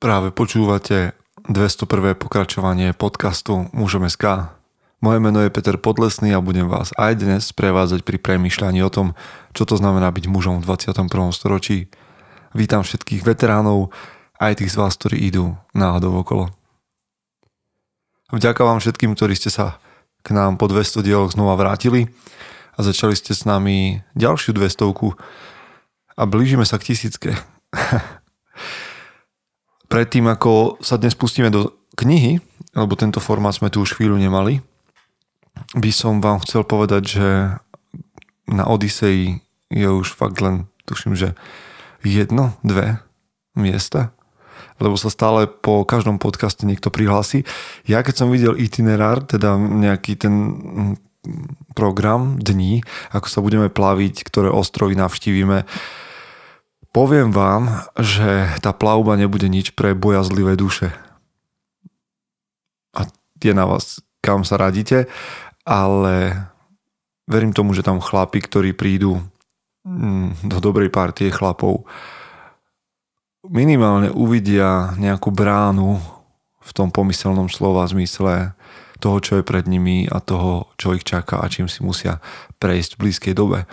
Práve počúvate 201. pokračovanie podcastu Mužom SK. Moje meno je Peter Podlesný a budem vás aj dnes prevádzať pri premýšľaní o tom, čo to znamená byť mužom v 21. storočí. Vítam všetkých veteránov, aj tých z vás, ktorí idú náhodou okolo. Vďaka vám všetkým, ktorí ste sa k nám po 200 dieloch znova vrátili a začali ste s nami ďalšiu 200 a blížime sa k tisícke. Predtým, ako sa dnes pustíme do knihy, lebo tento formát sme tu už chvíľu nemali, by som vám chcel povedať, že na Odisei je už fakt len, tuším, že jedno, dve miesta, lebo sa stále po každom podcaste niekto prihlási. Ja keď som videl itinerár, teda nejaký ten program dní, ako sa budeme plaviť, ktoré ostrovy navštívime, Poviem vám, že tá plavba nebude nič pre bojazlivé duše. A je na vás, kam sa radíte, ale verím tomu, že tam chlapi, ktorí prídu mm, do dobrej partie chlapov, minimálne uvidia nejakú bránu v tom pomyselnom slova zmysle toho, čo je pred nimi a toho, čo ich čaká a čím si musia prejsť v blízkej dobe.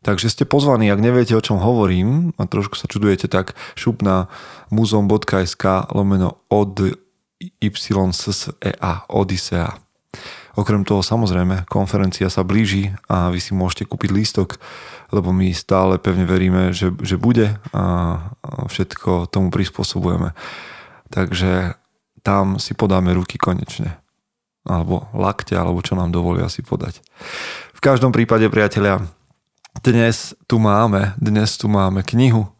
Takže ste pozvaní, ak neviete, o čom hovorím a trošku sa čudujete, tak šup na muzeum.sk lomeno od YSSEA, Odisea. Okrem toho samozrejme, konferencia sa blíži a vy si môžete kúpiť lístok, lebo my stále pevne veríme, že, že bude a všetko tomu prispôsobujeme. Takže tam si podáme ruky konečne. Alebo lakte, alebo čo nám dovolia si podať. V každom prípade, priatelia, dnes tu máme, dnes tu máme knihu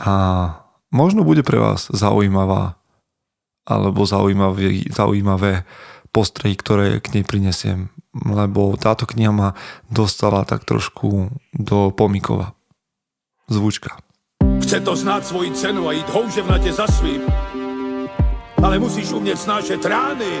a možno bude pre vás zaujímavá alebo zaujímavé, zaujímavé postrehy, ktoré k nej prinesiem, lebo táto kniha ma dostala tak trošku do pomikova. Zvučka. Chce to znát svoji cenu a jít houževnatě za svým, ale musíš umět snášet rány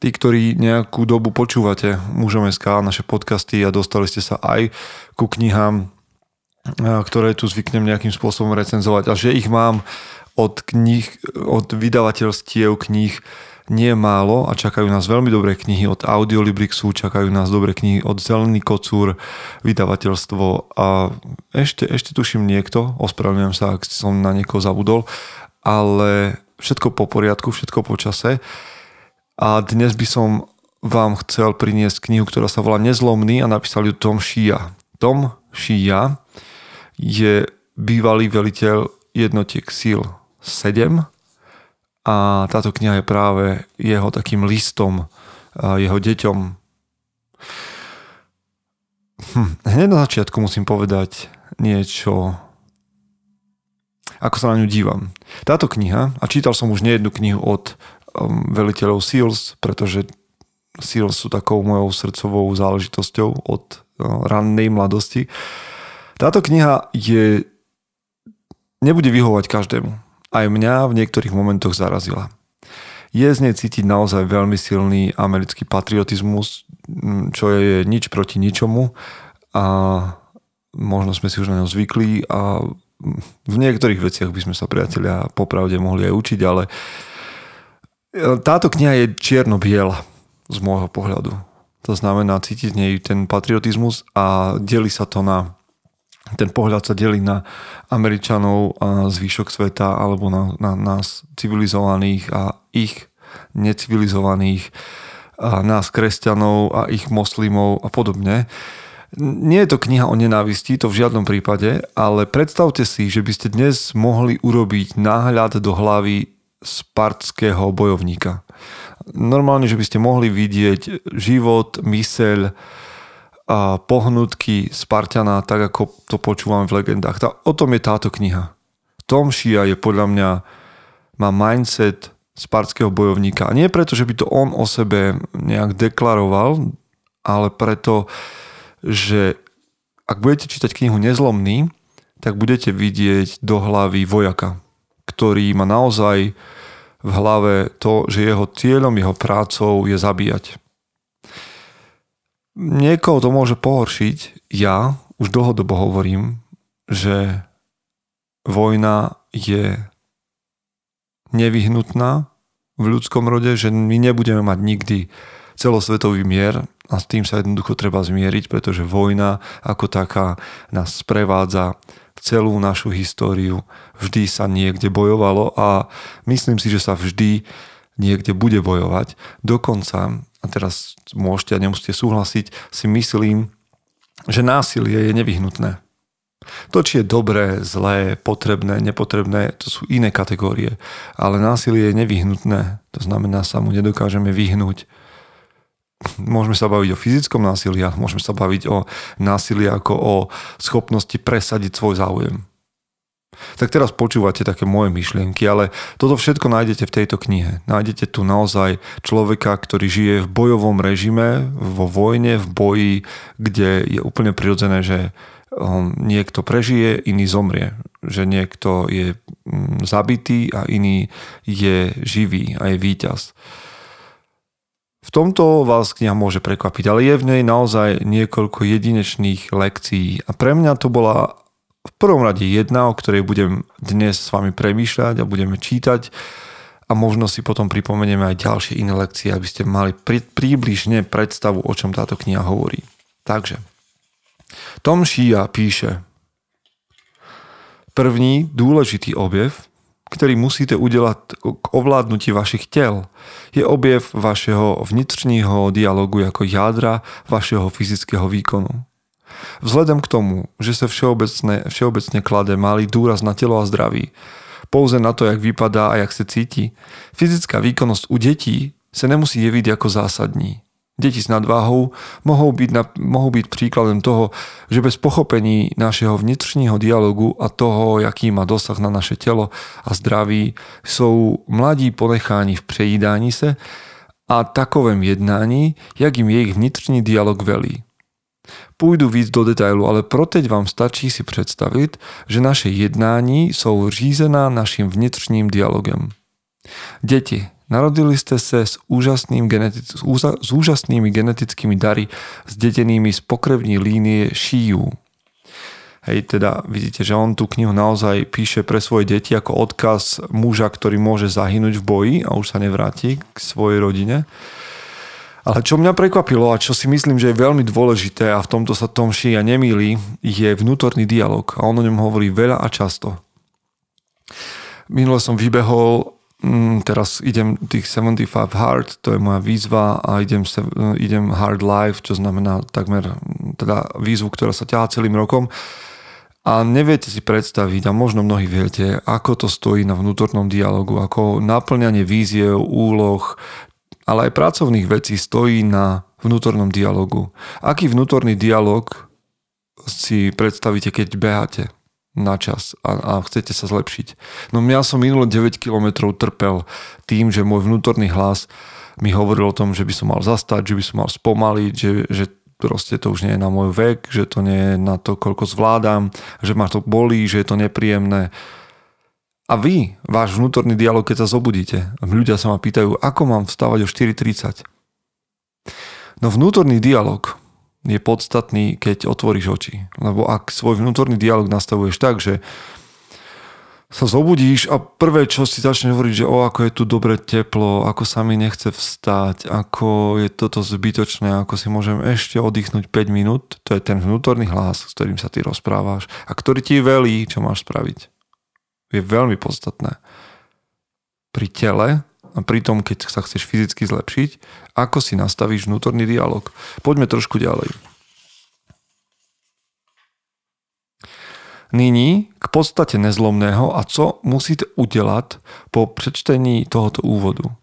Tí, ktorí nejakú dobu počúvate mužom SK, naše podcasty a dostali ste sa aj ku knihám, ktoré tu zvyknem nejakým spôsobom recenzovať a že ich mám od knih, od vydavateľstiev kníh nie málo a čakajú nás veľmi dobré knihy od Audiolibrixu, čakajú nás dobré knihy od Zelený kocúr, vydavateľstvo a ešte, ešte tuším niekto, ospravedlňujem sa, ak som na niekoho zabudol, ale všetko po poriadku, všetko po čase. A dnes by som vám chcel priniesť knihu, ktorá sa volá Nezlomný a napísal ju Tom Shia. Tom Shia je bývalý veliteľ jednotiek síl 7 a táto kniha je práve jeho takým listom, jeho deťom. Hm, hneď na začiatku musím povedať niečo ako sa na ňu dívam. Táto kniha, a čítal som už nejednu knihu od veliteľov SEALS, pretože SEALS sú takou mojou srdcovou záležitosťou od uh, rannej mladosti. Táto kniha je nebude vyhovať každému. Aj mňa v niektorých momentoch zarazila. Je z nej cítiť naozaj veľmi silný americký patriotizmus, čo je nič proti ničomu a možno sme si už na ňo zvykli a v niektorých veciach by sme sa priatelia popravde mohli aj učiť, ale uh, táto kniha je čierno-biela z môjho pohľadu. To znamená cítiť nej ten patriotizmus a delí sa to na ten pohľad sa delí na Američanov a zvyšok sveta alebo na, na nás civilizovaných a ich necivilizovaných a nás kresťanov a ich moslimov a podobne. Nie je to kniha o nenávisti, to v žiadnom prípade, ale predstavte si, že by ste dnes mohli urobiť náhľad do hlavy spartského bojovníka. Normálne, že by ste mohli vidieť život, myseľ a pohnutky Spartana, tak ako to počúvam v legendách. Tá, o tom je táto kniha. Tom Shia je podľa mňa, má mindset spartského bojovníka. A nie preto, že by to on o sebe nejak deklaroval, ale preto, že ak budete čítať knihu Nezlomný, tak budete vidieť do hlavy vojaka, ktorý má naozaj v hlave to, že jeho cieľom, jeho prácou je zabíjať. Niekoho to môže pohoršiť. Ja už dlhodobo hovorím, že vojna je nevyhnutná v ľudskom rode, že my nebudeme mať nikdy celosvetový mier a s tým sa jednoducho treba zmieriť, pretože vojna ako taká nás sprevádza celú našu históriu. Vždy sa niekde bojovalo a myslím si, že sa vždy niekde bude bojovať. Dokonca a teraz môžete a nemusíte súhlasiť, si myslím, že násilie je nevyhnutné. To, či je dobré, zlé, potrebné, nepotrebné, to sú iné kategórie. Ale násilie je nevyhnutné. To znamená, sa mu nedokážeme vyhnúť. Môžeme sa baviť o fyzickom násilí, môžeme sa baviť o násilí ako o schopnosti presadiť svoj záujem. Tak teraz počúvate také moje myšlienky, ale toto všetko nájdete v tejto knihe. Nájdete tu naozaj človeka, ktorý žije v bojovom režime, vo vojne, v boji, kde je úplne prirodzené, že um, niekto prežije, iný zomrie. Že niekto je mm, zabitý a iný je živý a je víťaz. V tomto vás kniha môže prekvapiť, ale je v nej naozaj niekoľko jedinečných lekcií a pre mňa to bola v prvom rade jedna, o ktorej budem dnes s vami premýšľať a budeme čítať a možno si potom pripomenieme aj ďalšie iné lekcie, aby ste mali príbližne predstavu, o čom táto kniha hovorí. Takže, Tom Shia píše První dôležitý objev, ktorý musíte udelať k ovládnutí vašich tel, je objev vašeho vnitřního dialogu ako jádra vašeho fyzického výkonu. Vzhledem k tomu, že sa všeobecne, všeobecne klade malý dôraz na telo a zdraví, pouze na to, jak vypadá a jak sa cíti, fyzická výkonnosť u detí sa nemusí jeviť ako zásadní. Deti s nadváhou mohou byť, na, mohou byť príkladom toho, že bez pochopení našeho vnitřního dialogu a toho, jaký má dosah na naše telo a zdraví, sú mladí ponecháni v prejídání se a takovém jednání, jak im jejich vnitřní dialog velí. Půjdu víc do detailu, ale pro teď vám stačí si představit, že naše jednání jsou řízená naším vnitřním dialogem. Deti, narodili ste sa s, úžasným genetic- s, úza- s úžasnými genetickými dary zdedenými z pokrevní línie šíjú. Hej, teda vidíte, že on tú knihu naozaj píše pre svoje deti ako odkaz muža, ktorý môže zahynúť v boji a už sa nevráti k svojej rodine. Ale čo mňa prekvapilo a čo si myslím, že je veľmi dôležité a v tomto sa Tom Shia nemýli, je vnútorný dialog a on o ňom hovorí veľa a často. Minule som vybehol, mm, teraz idem tých 75 hard, to je moja výzva a idem, idem hard live, čo znamená takmer teda výzvu, ktorá sa ťahá celým rokom. A neviete si predstaviť, a možno mnohí viete, ako to stojí na vnútornom dialogu, ako naplňanie víziev, úloh, ale aj pracovných vecí stojí na vnútornom dialogu. Aký vnútorný dialog si predstavíte, keď beháte na čas a, a chcete sa zlepšiť? No ja som minulé 9 km trpel tým, že môj vnútorný hlas mi hovoril o tom, že by som mal zastať, že by som mal spomaliť, že, že proste to už nie je na môj vek, že to nie je na to, koľko zvládam, že ma to bolí, že je to nepríjemné a vy, váš vnútorný dialog, keď sa zobudíte, ľudia sa ma pýtajú, ako mám vstávať o 4.30. No vnútorný dialog je podstatný, keď otvoríš oči. Lebo ak svoj vnútorný dialog nastavuješ tak, že sa zobudíš a prvé, čo si začne hovoriť, že o, ako je tu dobre teplo, ako sa mi nechce vstať, ako je toto zbytočné, ako si môžem ešte oddychnúť 5 minút, to je ten vnútorný hlas, s ktorým sa ty rozprávaš a ktorý ti velí, čo máš spraviť je veľmi podstatné. Pri tele a pri tom, keď sa chceš fyzicky zlepšiť, ako si nastavíš vnútorný dialog. Poďme trošku ďalej. Nyní k podstate nezlomného a co musíte udelať po prečtení tohoto úvodu.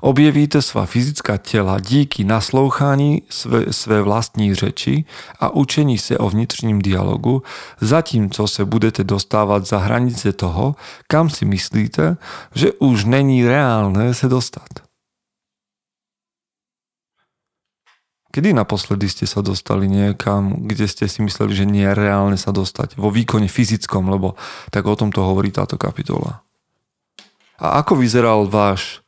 Objevíte svá fyzická těla díky naslouchání své, své vlastní řeči a učení se o vnitřním dialogu, zatímco se budete dostávat za hranice toho, kam si myslíte, že už není reálné se dostat. Kedy naposledy ste sa dostali niekam, kde ste si mysleli, že nie je reálne sa dostať? Vo výkone fyzickom, lebo tak o tom to hovorí táto kapitola. A ako vyzeral váš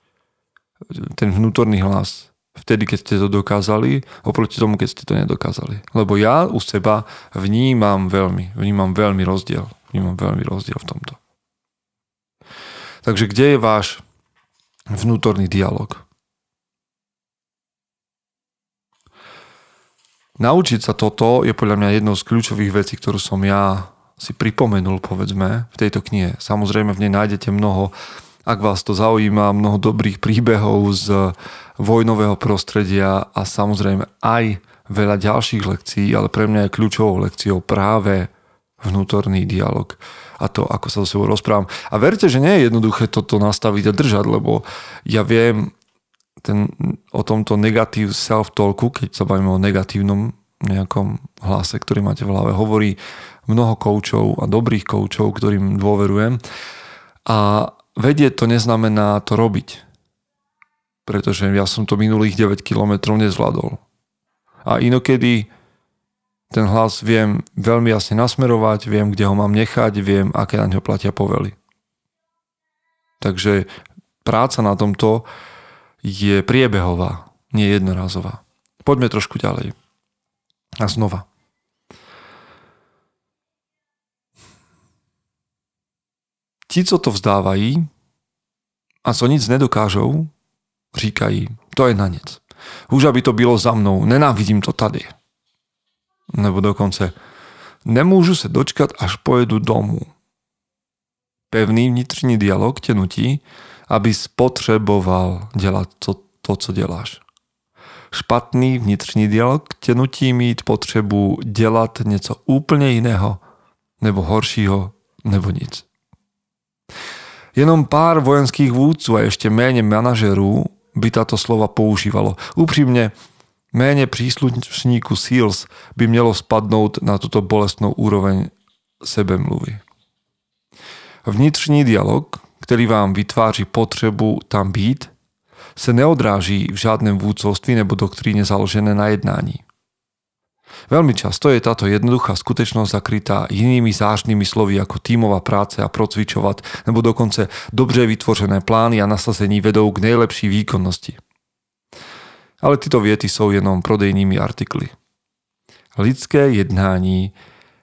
ten vnútorný hlas vtedy, keď ste to dokázali, oproti tomu, keď ste to nedokázali. Lebo ja u seba vnímam veľmi, vnímam veľmi rozdiel. Vnímam veľmi rozdiel v tomto. Takže kde je váš vnútorný dialog? Naučiť sa toto je podľa mňa jednou z kľúčových vecí, ktorú som ja si pripomenul, povedzme, v tejto knihe. Samozrejme, v nej nájdete mnoho, ak vás to zaujíma, mnoho dobrých príbehov z vojnového prostredia a samozrejme aj veľa ďalších lekcií, ale pre mňa je kľúčovou lekciou práve vnútorný dialog a to, ako sa so sebou rozprávam. A verte, že nie je jednoduché toto nastaviť a držať, lebo ja viem, ten, o tomto negatív self-talku, keď sa bavíme o negatívnom nejakom hlase, ktorý máte v hlave, hovorí mnoho koučov a dobrých koučov, ktorým dôverujem. A vedieť to neznamená to robiť. Pretože ja som to minulých 9 kilometrov nezvládol. A inokedy ten hlas viem veľmi jasne nasmerovať, viem, kde ho mám nechať, viem, aké na ňo platia povely. Takže práca na tomto je priebehová, nie jednorazová. Poďme trošku ďalej. A znova. Ti, co to vzdávají a co nic nedokážou, říkají, to je na nic. Už aby to bylo za mnou, nenávidím to tady. Nebo dokonce, nemůžu se dočkat, až pojedu domů. Pevný vnitřní dialog tě nutí, aby spotřeboval dělat to, to co děláš. Špatný vnitřní dialog tě nutí mít potřebu dělat něco úplně jiného, nebo horšího, nebo nic. Jenom pár vojenských vůdců a ještě méně manažerů by tato slova používalo. Upřímně, méně příslušníků SEALS by mělo spadnout na tuto bolestnou úroveň sebemluvy. Vnitřní dialog, který vám vytváří potřebu tam být, se neodráží v žádném vůdcovství nebo doktríne založené na jednání. Veľmi často je táto jednoduchá skutečnosť zakrytá inými zážnými slovy ako tímová práce a procvičovať, nebo dokonce dobře vytvořené plány a nasazení vedou k nejlepší výkonnosti. Ale tyto viety sú jenom prodejnými artikly. Lidské jednání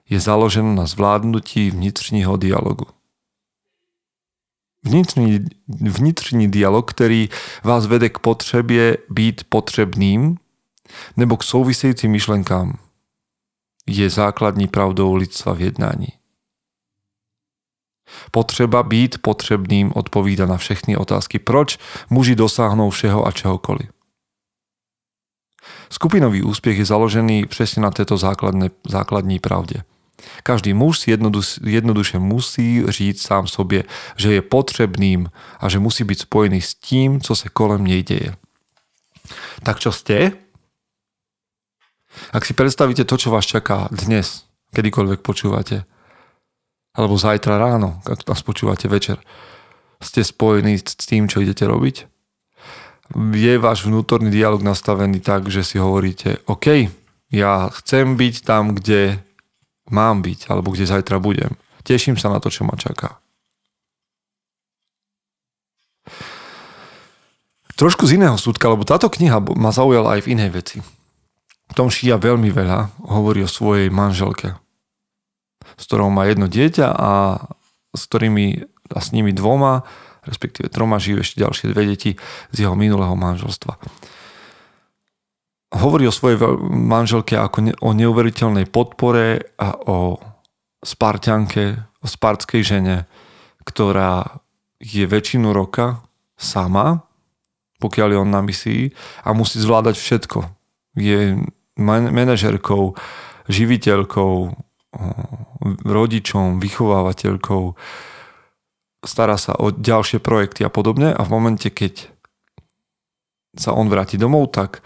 je založeno na zvládnutí vnitřního dialogu vnitřní, vnitřní dialog, který vás vede k potřebě být potřebným nebo k souvisejícím myšlenkám, je základní pravdou lidstva v jednání. Potřeba být potřebným odpovídá na všechny otázky, proč muži dosáhnou všeho a čehokoliv. Skupinový úspěch je založený přesně na této základné, základní pravdě – každý muž jednoduš, jednoduše musí říct sám sobě, že je potřebným a že musí být spojený s tím, co se kolem něj děje. Tak čo ste? Ak si predstavíte to, čo vás čaká dnes, kedykoľvek počúvate, alebo zajtra ráno, ak nás počúvate večer, ste spojení s tým, čo idete robiť? Je váš vnútorný dialog nastavený tak, že si hovoríte, OK, ja chcem byť tam, kde mám byť, alebo kde zajtra budem. Teším sa na to, čo ma čaká. Trošku z iného súdka, lebo táto kniha ma zaujala aj v inej veci. Tom Šia veľmi veľa hovorí o svojej manželke, s ktorou má jedno dieťa a s ktorými a s nimi dvoma, respektíve troma žijú ešte ďalšie dve deti z jeho minulého manželstva hovorí o svojej manželke ako ne, o neuveriteľnej podpore a o Spartianke, o spartskej žene, ktorá je väčšinu roka sama, pokiaľ je on na misii a musí zvládať všetko. Je manažerkou, živiteľkou, rodičom, vychovávateľkou, stará sa o ďalšie projekty a podobne a v momente, keď sa on vráti domov, tak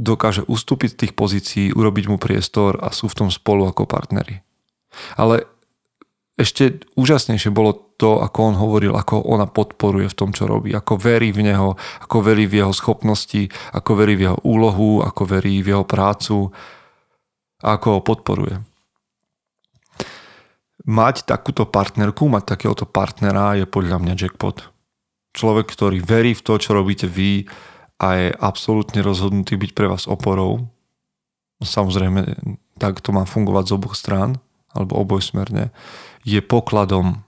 dokáže ustúpiť z tých pozícií, urobiť mu priestor a sú v tom spolu ako partneri. Ale ešte úžasnejšie bolo to, ako on hovoril, ako ona podporuje v tom, čo robí, ako verí v neho, ako verí v jeho schopnosti, ako verí v jeho úlohu, ako verí v jeho prácu a ako ho podporuje. Mať takúto partnerku, mať takéhoto partnera je podľa mňa jackpot. Človek, ktorý verí v to, čo robíte vy a je absolútne rozhodnutý byť pre vás oporou. Samozrejme, tak to má fungovať z oboch strán, alebo obojsmerne je pokladom.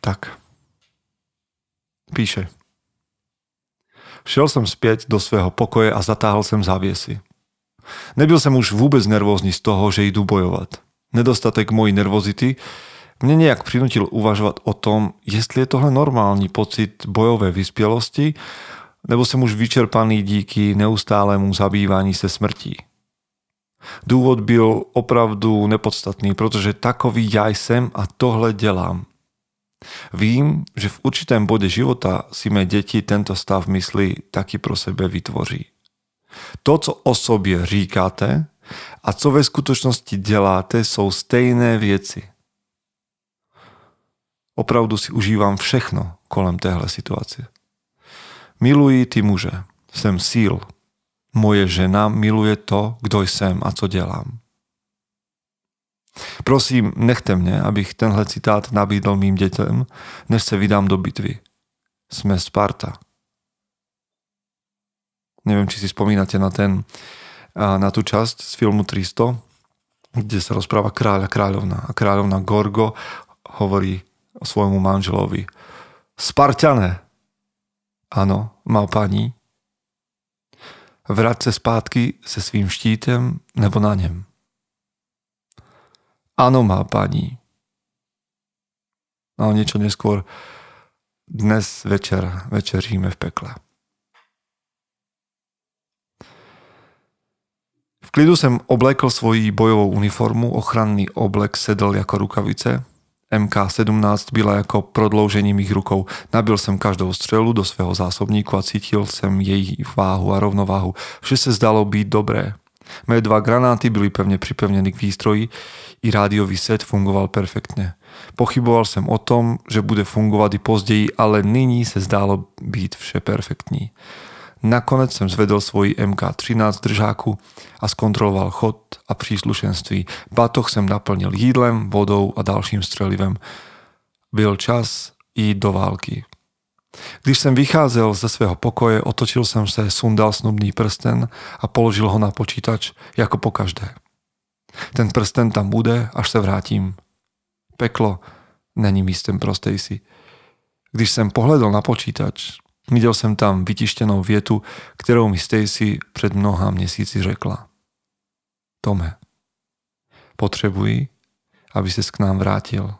Tak. Píše. Šiel som späť do svého pokoje a zatáhol som záviesy. Nebyl som už vôbec nervózny z toho, že idú bojovať. Nedostatek mojej nervozity mne nejak prinutil uvažovať o tom, jestli je tohle normálny pocit bojovej vyspielosti, nebo som už vyčerpaný díky neustálemu zabývaní se smrtí. Důvod byl opravdu nepodstatný, protože takový já jsem a tohle dělám. Vím, že v určitém bodě života si mé děti tento stav mysli taky pro sebe vytvoří. To, co o sobě říkáte a co ve skutečnosti děláte, jsou stejné věci. Opravdu si užívám všechno kolem téhle situace. Miluji ty muže. Jsem síl. Moje žena miluje to, kdo jsem a co dělám. Prosím, nechte mě, abych tenhle citát nabídl mým dětem, než se vydám do bitvy. Sme Sparta. Neviem, či si spomínate na, ten, na tú časť z filmu 300, kde sa rozpráva kráľ a kráľovna. A kráľovna Gorgo hovorí o svojmu manželovi. Spartané, Ano, má paní. Vrať se zpátky se svým štítem nebo na něm. Áno, má paní. A niečo neskôr dnes večer večeříme v pekle. V klidu jsem oblekl svoji bojovou uniformu, ochranný oblek sedl jako rukavice MK17 byla jako prodloužení mých rukou. Nabil jsem každou střelu do svého zásobníku a cítil jsem její váhu a rovnováhu. Vše se zdalo být dobré. Mé dva granáty byly pevně připevněny k výstroji, i rádiový set fungoval perfektně. Pochyboval jsem o tom, že bude fungovat i později, ale nyní se zdálo být vše perfektní. Nakonec jsem zvedl svoji MK13 držáku a zkontroloval chod a příslušenství. Batoh jsem naplnil jídlem, vodou a dalším střelivem. Byl čas jít do války. Když jsem vycházel ze svého pokoje, otočil jsem se, sundal snubný prsten a položil ho na počítač jako po každé. Ten prsten tam bude, až se vrátím. Peklo není místem pro Stacy. Když jsem pohledl na počítač, Videl jsem tam vytištěnou větu, kterou mi Stacy před mnoha měsíci řekla. Tome, potřebuji, aby ses k nám vrátil.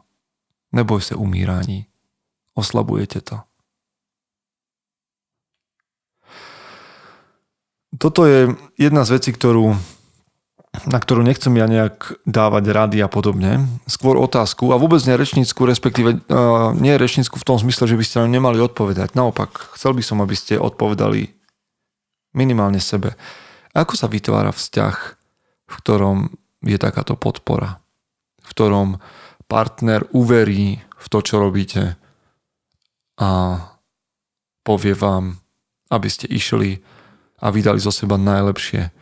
Neboj se umírání. Oslabuje tě to. Toto je jedna z vecí, ktorú na ktorú nechcem ja nejak dávať rady a podobne. Skôr otázku a vôbec nie rečnícku, respektíve uh, nie rečnícku v tom zmysle, že by ste nám nemali odpovedať. Naopak, chcel by som, aby ste odpovedali minimálne sebe. Ako sa vytvára vzťah, v ktorom je takáto podpora? V ktorom partner uverí v to, čo robíte a povie vám, aby ste išli a vydali zo seba najlepšie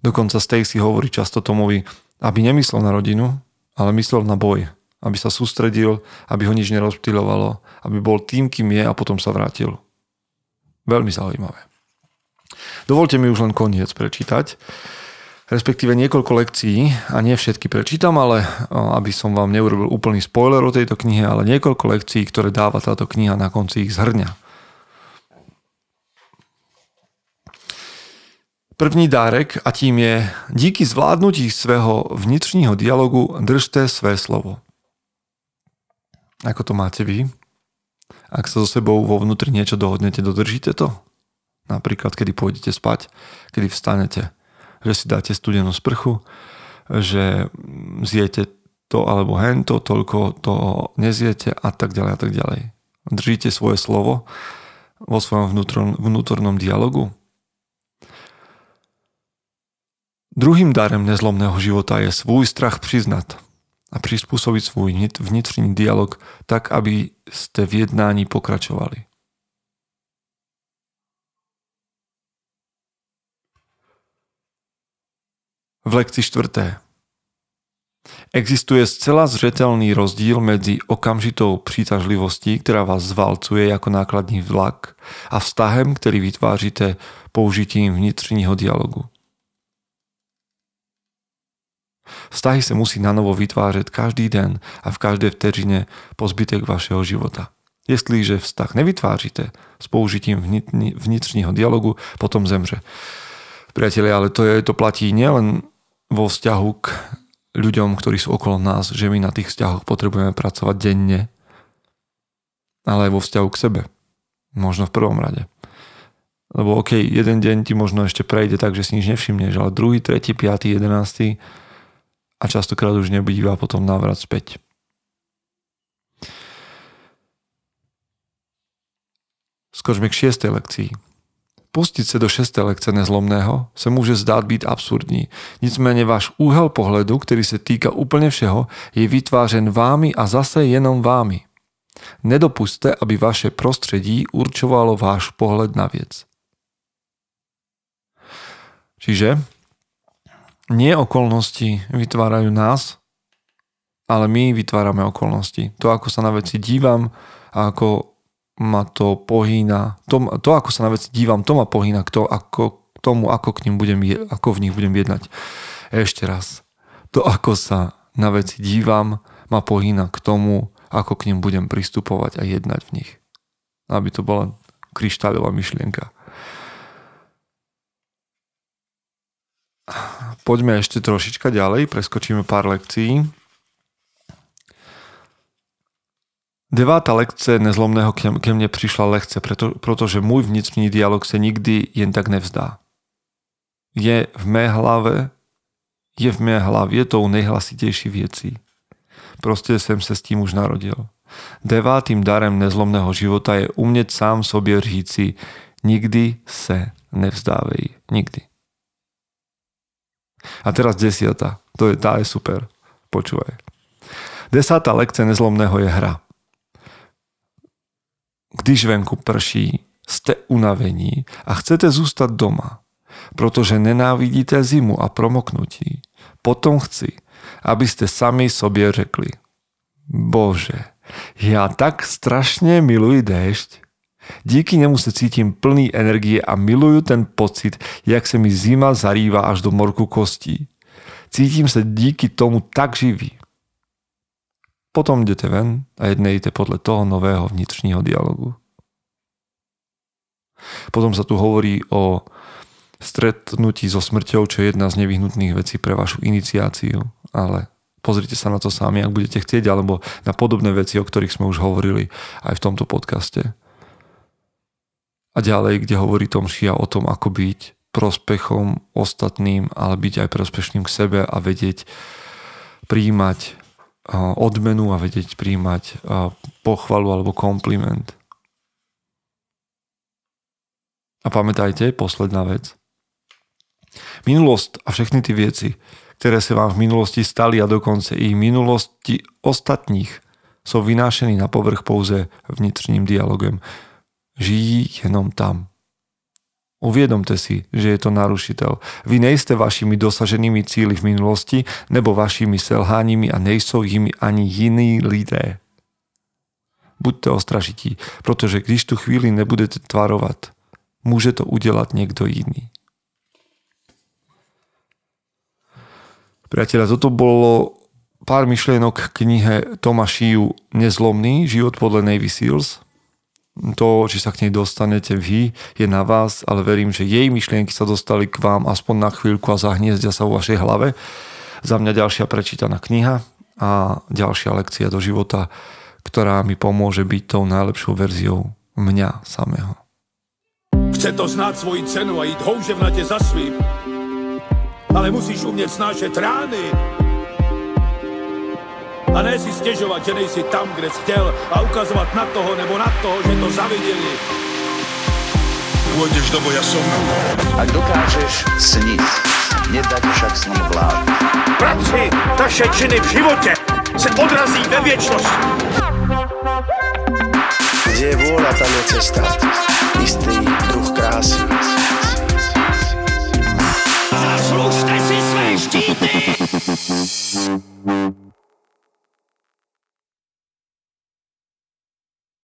Dokonca Stacy hovorí často Tomovi, aby nemyslel na rodinu, ale myslel na boj. Aby sa sústredil, aby ho nič nerozptýľovalo, aby bol tým, kým je a potom sa vrátil. Veľmi zaujímavé. Dovolte mi už len koniec prečítať, respektíve niekoľko lekcií a nie všetky prečítam, ale aby som vám neurobil úplný spoiler o tejto knihe, ale niekoľko lekcií, ktoré dáva táto kniha na konci ich zhrňa. První dárek a tím je díky zvládnutí svého vnitřního dialogu držte své slovo. Ako to máte vy? Ak sa so sebou vo vnútri niečo dohodnete, dodržíte to? Napríklad, kedy pôjdete spať, kedy vstanete, že si dáte studenú sprchu, že zjete to alebo hento, toľko to nezjete a tak ďalej a tak ďalej. Držíte svoje slovo vo svojom vnútornom, dialogu. Druhým darem nezlomného života je svůj strach přiznat a prispôsobiť svůj vnitřní dialog tak, aby ste v jednání pokračovali. V lekcii štvrté. Existuje zcela zřetelný rozdíl medzi okamžitou přítažlivostí, která vás zvalcuje jako nákladní vlak a vztahem, který vytváříte použitím vnitřního dialogu. Vztahy se musí na novo vytvářet každý den a v každé vteřině po zbytek vašeho života. Jestliže vztah nevytváříte s použitím vnitřního dialogu, potom zemře. Priatelia, ale to, je, to platí nielen vo vzťahu k ľuďom, ktorí sú okolo nás, že my na tých vzťahoch potrebujeme pracovať denne, ale aj vo vzťahu k sebe. Možno v prvom rade. Lebo OK, jeden deň ti možno ešte prejde tak, že si nič nevšimneš, ale druhý, tretí, piatý, jedenáctý a častokrát už nebýva potom návrat späť. Skočme k šiestej lekcii. Pustiť se do šesté lekce nezlomného se může zdát být absurdní. Nicméně váš úhel pohledu, který se týka úplně všeho, je vytvářen vámi a zase jenom vámi. Nedopuste, aby vaše prostředí určovalo váš pohled na věc. Čiže nie okolnosti vytvárajú nás, ale my vytvárame okolnosti. To, ako sa na veci dívam ako ma to pohýna, to, to ako sa na veci dívam, to ma pohýna k, to, ako, k tomu, ako, k ním budem, ako v nich budem jednať. Ešte raz. To, ako sa na veci dívam, ma pohýna k tomu, ako k ním budem pristupovať a jednať v nich. Aby to bola kryštáľová myšlienka. Poďme ešte trošička ďalej, preskočíme pár lekcií. Devátá lekce nezlomného ke mne přišla lehce, preto, protože můj vnitřní dialog se nikdy jen tak nevzdá. Je v mé hlave, je v mé hlavě tou nejhlasitější věcí. Prostě jsem se s tím už narodil. Devátým darem nezlomného života je umět sám sobě říci nikdy se nevzdávej. Nikdy. A teraz desiata. To je, tá je super. Počúvaj. Desátá lekce nezlomného je hra. Když venku prší, jste unavení a chcete zůstat doma, protože nenávidíte zimu a promoknutí. Potom chci, abyste sami sobě řekli, bože, já tak strašně miluji déšť, Díky němu se cítím plný energie a miluju ten pocit, jak se mi zima zarývá až do morku kostí. Cítím se díky tomu tak živý. Potom jdete ven a jednejte podle toho nového vnitřního dialogu. Potom sa tu hovorí o stretnutí so smrťou, čo je jedna z nevyhnutných vecí pre vašu iniciáciu, ale pozrite sa na to sami, ak budete chcieť, alebo na podobné veci, o ktorých sme už hovorili aj v tomto podcaste. A ďalej, kde hovorí Tom Šia o tom, ako byť prospechom ostatným, ale byť aj prospešným k sebe a vedieť príjmať odmenu a vedieť príjmať pochvalu alebo kompliment. A pamätajte, posledná vec. Minulosť a všechny ty veci, ktoré sa vám v minulosti stali a dokonce i minulosti ostatních, sú vynášený na povrch pouze vnitřním dialogem žijí jenom tam. Uvědomte si, že je to narušitel. Vy nejste vašimi dosaženými cíly v minulosti nebo vašimi selháními a nejsou jimi ani jiní lidé. Buďte ostražití, protože když tu chvíli nebudete tvarovat, může to udělat někdo jiný. Priatelia, toto bolo pár myšlienok k knihe Toma Šiu Nezlomný, život podľa Navy Seals. To, či sa k nej dostanete vy, je na vás, ale verím, že jej myšlienky sa dostali k vám aspoň na chvíľku a zahniezdia sa vo vašej hlave. Za mňa ďalšia prečítaná kniha a ďalšia lekcia do života, ktorá mi pomôže byť tou najlepšou verziou mňa samého. Chce to znát svoji cenu a jít houževnatě za svým, ale musíš umět snášet rány a ne si stěžovat, že nejsi tam, kde jsi chtěl a ukazovat na toho nebo na toho, že to zaviděli. Pôjdeš do boja som. Ak dokážeš sniť, nedať však snom vlád. Práci taše činy v živote se odrazí ve viečnosť. Kde je vôľa, tam je cesta. Istý druh krásy. Zaslužte si své štíty!